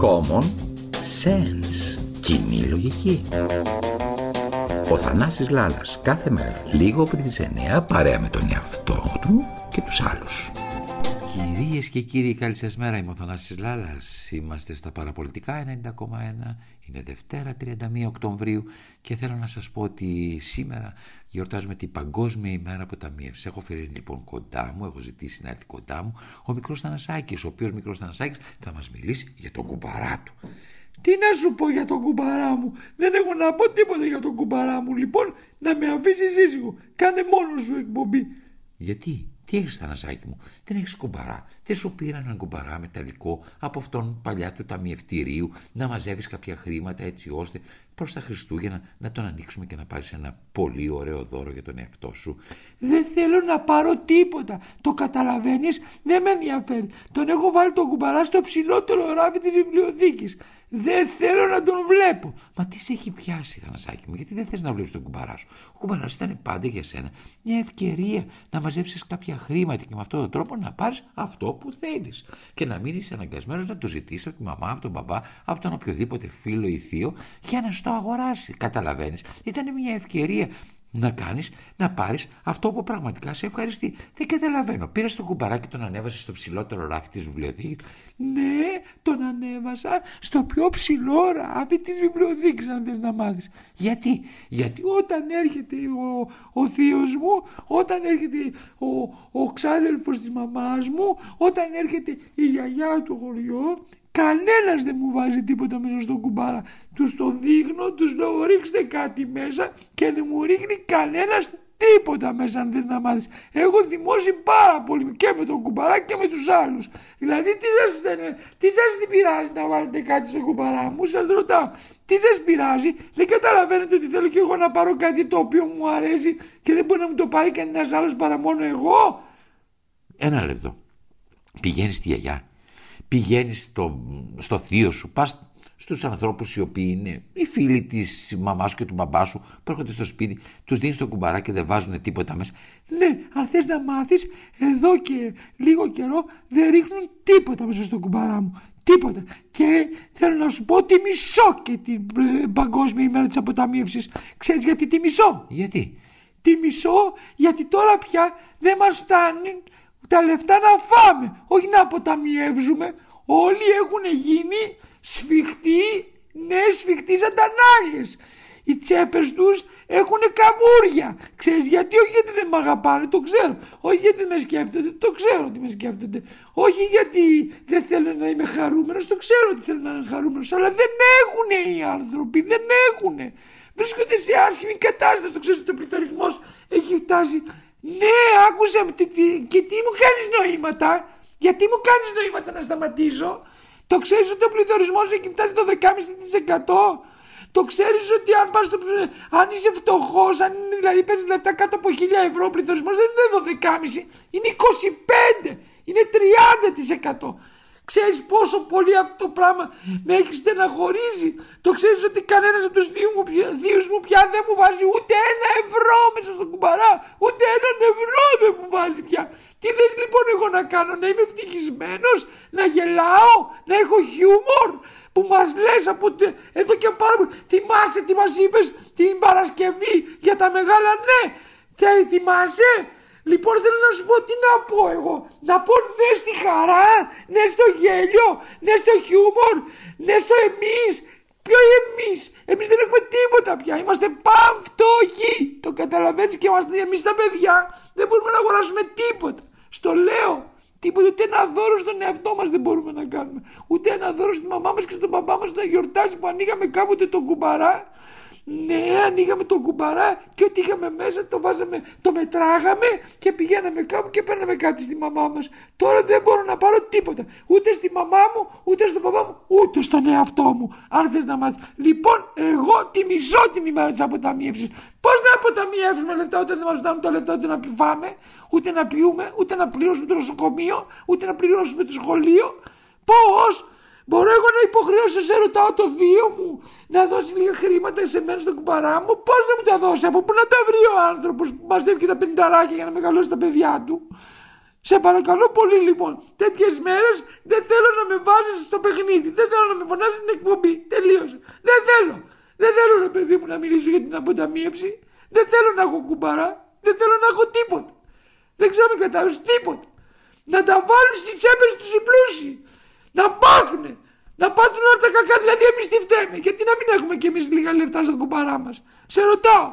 Common sense. Κοινή λογική. Ο Θανάσης Λάλας κάθε μέρα λίγο πριν τις 9 παρέα με τον εαυτό του και τους άλλους. Κυρίες και κύριοι καλή σας μέρα είμαι ο Θανάσης Λάλας Είμαστε στα παραπολιτικά 90,1 Είναι Δευτέρα 31 Οκτωβρίου Και θέλω να σας πω ότι σήμερα γιορτάζουμε την Παγκόσμια ημέρα αποταμίευσης Έχω φέρει λοιπόν κοντά μου Έχω ζητήσει να έρθει κοντά μου Ο μικρός Θανασάκης Ο οποίος μικρός Θανασάκης θα μας μιλήσει για τον κουμπαρά του τι να σου πω για τον κουμπαρά μου; Δεν έχω να πω τίποτα για τον κουμπαρά μου. Λοιπόν, να με αφήσει σύζυγο. Κάνε μόνο σου εκπομπή. Γιατί, τι έχεις θανασάκι μου, δεν έχεις κουμπαρά. Δεν σου πήρα έναν κουμπαρά μεταλλικό από αυτόν παλιά του ταμιευτηρίου να μαζεύεις κάποια χρήματα έτσι ώστε προς τα Χριστούγεννα να τον ανοίξουμε και να πάρει ένα πολύ ωραίο δώρο για τον εαυτό σου. Δεν θέλω να πάρω τίποτα. Το καταλαβαίνεις, δεν με ενδιαφέρει. Τον έχω βάλει τον κουμπαρά στο ψηλότερο ράφι της βιβλιοθήκης. Δεν θέλω να τον βλέπω. Μα τι σε έχει πιάσει, Θανασάκη μου, γιατί δεν θες να βλέπεις τον κουμπαρά σου; Ο κουμπαράς ήταν πάντα για σένα μια ευκαιρία να μαζέψεις κάποια χρήματα και με αυτόν τον τρόπο να πάρεις αυτό που θέλεις. Και να μην είσαι αναγκασμένος να το ζητήσεις από τη μαμά, από τον μπαμπά, από τον οποιοδήποτε φίλο ή θείο για να στο αγοράσει. Καταλαβαίνεις. Ήταν μια ευκαιρία να κάνεις, να πάρεις αυτό που πραγματικά σε ευχαριστεί. Δεν καταλαβαίνω. Πήρες το κουμπαράκι τον ανέβασες στο ψηλότερο ράφι της βιβλιοθήκης. Ναι, τον ανέβασα στο πιο ψηλό ράφι της βιβλιοθήκης αν θες να μάθεις. Γιατί, γιατί όταν έρχεται ο, ο θείος μου, όταν έρχεται ο, ο ξάδελφος της μαμάς μου, όταν έρχεται η γιαγιά του χωριό, Κανένας δεν μου βάζει τίποτα μέσα στον κουμπάρα. Τους το δείχνω, τους λέω ρίξτε κάτι μέσα και δεν μου ρίχνει κανένας τίποτα μέσα αν δεν να μάθεις. Έχω δημώσει πάρα πολύ και με τον κουμπαρά και με τους άλλους. Δηλαδή τι σας, τι σας δεν πειράζει να βάλετε κάτι στο κουμπαρά μου, σας ρωτάω. Τι σας πειράζει, δεν καταλαβαίνετε ότι θέλω και εγώ να πάρω κάτι το οποίο μου αρέσει και δεν μπορεί να μου το πάρει κανένας άλλος παρά μόνο εγώ. Ένα λεπτό. Πηγαίνεις στη γιαγιά πηγαίνεις στο, στο θείο σου, πας στους ανθρώπους οι οποίοι είναι οι φίλοι της μαμάς σου και του μπαμπά σου που έρχονται στο σπίτι, τους δίνεις το κουμπαρά και δεν βάζουν τίποτα μέσα. Ναι, αν θες να μάθεις, εδώ και λίγο καιρό δεν ρίχνουν τίποτα μέσα στο κουμπαρά μου. Τίποτα. Και θέλω να σου πω ότι μισώ και την ε, παγκόσμια ημέρα της αποταμίευσης. Ξέρεις γιατί τη μισώ; Γιατί; Τη μισώ γιατί τώρα πια δεν μας φτάνει τα λεφτά να φάμε, όχι να αποταμιεύζουμε. Όλοι έχουν γίνει σφιχτοί, ναι σφιχτοί ζαντανάλιες. Οι τσέπες τους έχουν καβούρια. Ξέρεις γιατί, όχι γιατί δεν με αγαπάνε, το ξέρω. Όχι γιατί με σκέφτονται, το ξέρω ότι με σκέφτονται. Όχι γιατί δεν θέλουν να είμαι χαρούμενος, το ξέρω ότι θέλουν να είναι χαρούμενος. Αλλά δεν έχουν οι άνθρωποι, δεν έχουν. Βρίσκονται σε άσχημη κατάσταση, το ξέρω ότι ο πληθωρισμός έχει φτάσει ναι, άκουσε και τι μου κάνεις νοήματα; Γιατί μου κάνεις νοήματα να σταματήσω; Το ξέρεις ότι ο πληθωρισμός έχει φτάσει το 10,5%. Το ξέρεις ότι αν, πας στο, αν είσαι φτωχός, αν είναι, δηλαδή παίρνεις λεφτά κάτω από 1000 ευρώ, ο πληθωρισμός δεν είναι 12,5, είναι 25, είναι 30%. Ξέρεις πόσο πολύ αυτό το πράγμα με έχει στεναχωρήσει. Το ξέρεις ότι κανένας από τους δύο μου, δύο μου πια δεν μου βάζει ούτε ένα ευρώ μέσα στον κουμπαρά. Ούτε έναν ευρώ δεν μου βάζει πια. Τι θες λοιπόν εγώ να κάνω, να είμαι ευτυχισμένος, να γελάω, να έχω χιούμορ που μας λες από εδώ και πάρα πολύ. Θυμάσαι τι μας είπες την Παρασκευή για τα μεγάλα ναι. Θα θυμάσαι; Λοιπόν θέλω να σου πω τι να πω εγώ. Να πω ναι στη χαρά, ναι στο γέλιο, ναι στο χιούμορ, ναι στο εμείς. Ποιο εμείς, εμείς δεν έχουμε τίποτα πια, είμαστε παυτόχοι. Το καταλαβαίνεις και είμαστε εμείς τα παιδιά, δεν μπορούμε να αγοράσουμε τίποτα. Στο λέω, τίποτα, ούτε ένα δώρο στον εαυτό μας δεν μπορούμε να κάνουμε. Ούτε ένα δώρο στη μαμά μας και στον παπά μας να γιορτάζει που ανοίγαμε κάποτε τον κουμπαρά ναι, ανοίγαμε τον κουμπαρά και ό,τι είχαμε μέσα το βάζαμε, το μετράγαμε και πηγαίναμε κάπου και παίρναμε κάτι στη μαμά μας. Τώρα δεν μπορώ να πάρω τίποτα. Ούτε στη μαμά μου, ούτε στον παπά μου, ούτε στον εαυτό μου. Αν θες να μάθεις. Λοιπόν, εγώ τη μισό τη μέρα της αποταμίευσης. Πώς να αποταμιεύσουμε λεφτά όταν δεν μας φτάνουν τα λεφτά ούτε να φάμε, ούτε να πιούμε, ούτε να πληρώσουμε το νοσοκομείο, ούτε να πληρώσουμε το σχολείο. Πώς, Μπορώ εγώ να υποχρεώσω σε ρωτάω το βίο μου να δώσει λίγα χρήματα σε μένα στον κουμπαρά μου; Πώς να μου τα δώσει, από πού να τα βρει ο άνθρωπος που μαζεύει και τα πενταράκια για να μεγαλώσει τα παιδιά του; Σε παρακαλώ πολύ λοιπόν. Τέτοιες μέρες δεν θέλω να με βάζεις στο παιχνίδι. Δεν θέλω να με φωνάζεις την εκπομπή. Τελείωσε. Δεν θέλω. Δεν θέλω ρε παιδί μου να μιλήσω για την αποταμίευση. Δεν θέλω να έχω κουμπαρά. Δεν θέλω να έχω τίποτα. Δεν ξέρω με κατάλαβες τίποτα. Να τα βάλουν στις τσέπες τους οι πλούσιοι. Να πάθουνε. Να πάθουν όλα τα κακά, δηλαδή εμείς τι φταίμε; Γιατί να μην έχουμε κι εμείς λίγα λεφτά στα κουμπαρά μας; Σε ρωτάω,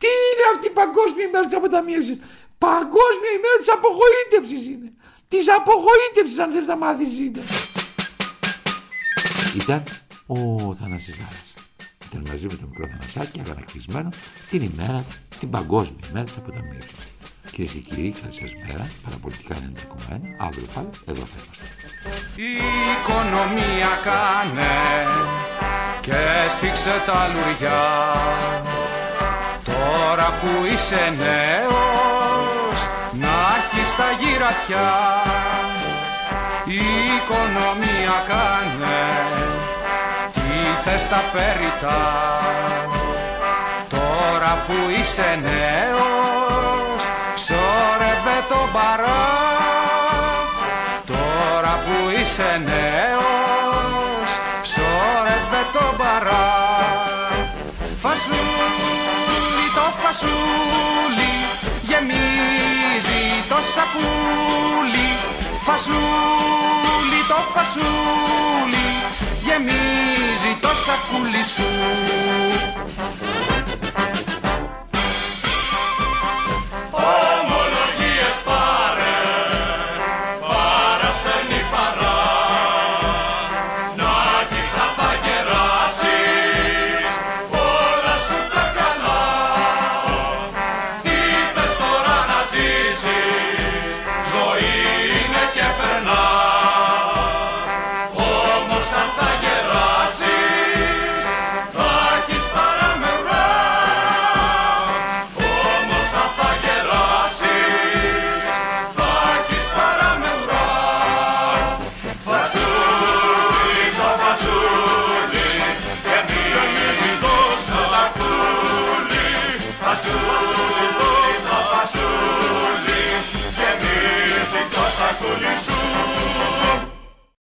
τι είναι αυτή η παγκόσμια ημέρα της αποταμίευσης; Παγκόσμια ημέρα της απογοήτευσης είναι. Της απογοήτευσης, αν θες να μάθεις, είναι. Ήταν ο Θανάσης Λάρας. Ήταν μαζί με το μικρό Θανασάκι αγανακτισμένο την ημέρα, την παγκόσμια ημέρα της αποταμίευσης. Κυρίες και κύριοι, καλή σας μέρα. Παραπολιτικά 90,1. Αύριο πάλι εδώ θα είμαστε. Η οικονομία κάνε και σφίξε τα λουριά. Τώρα που είσαι νέος να έχεις τα γυρατιά. Η οικονομία κάνε τι θες τα περιτά. Τώρα που είσαι νέος Σόρευε το μπαρά Τώρα που είσαι νέος Σόρευε το μπαρά Φασούλι το φασούλι Γεμίζει το σακούλι. Φασούλι το φασούλι Γεμίζει το σακούλι σου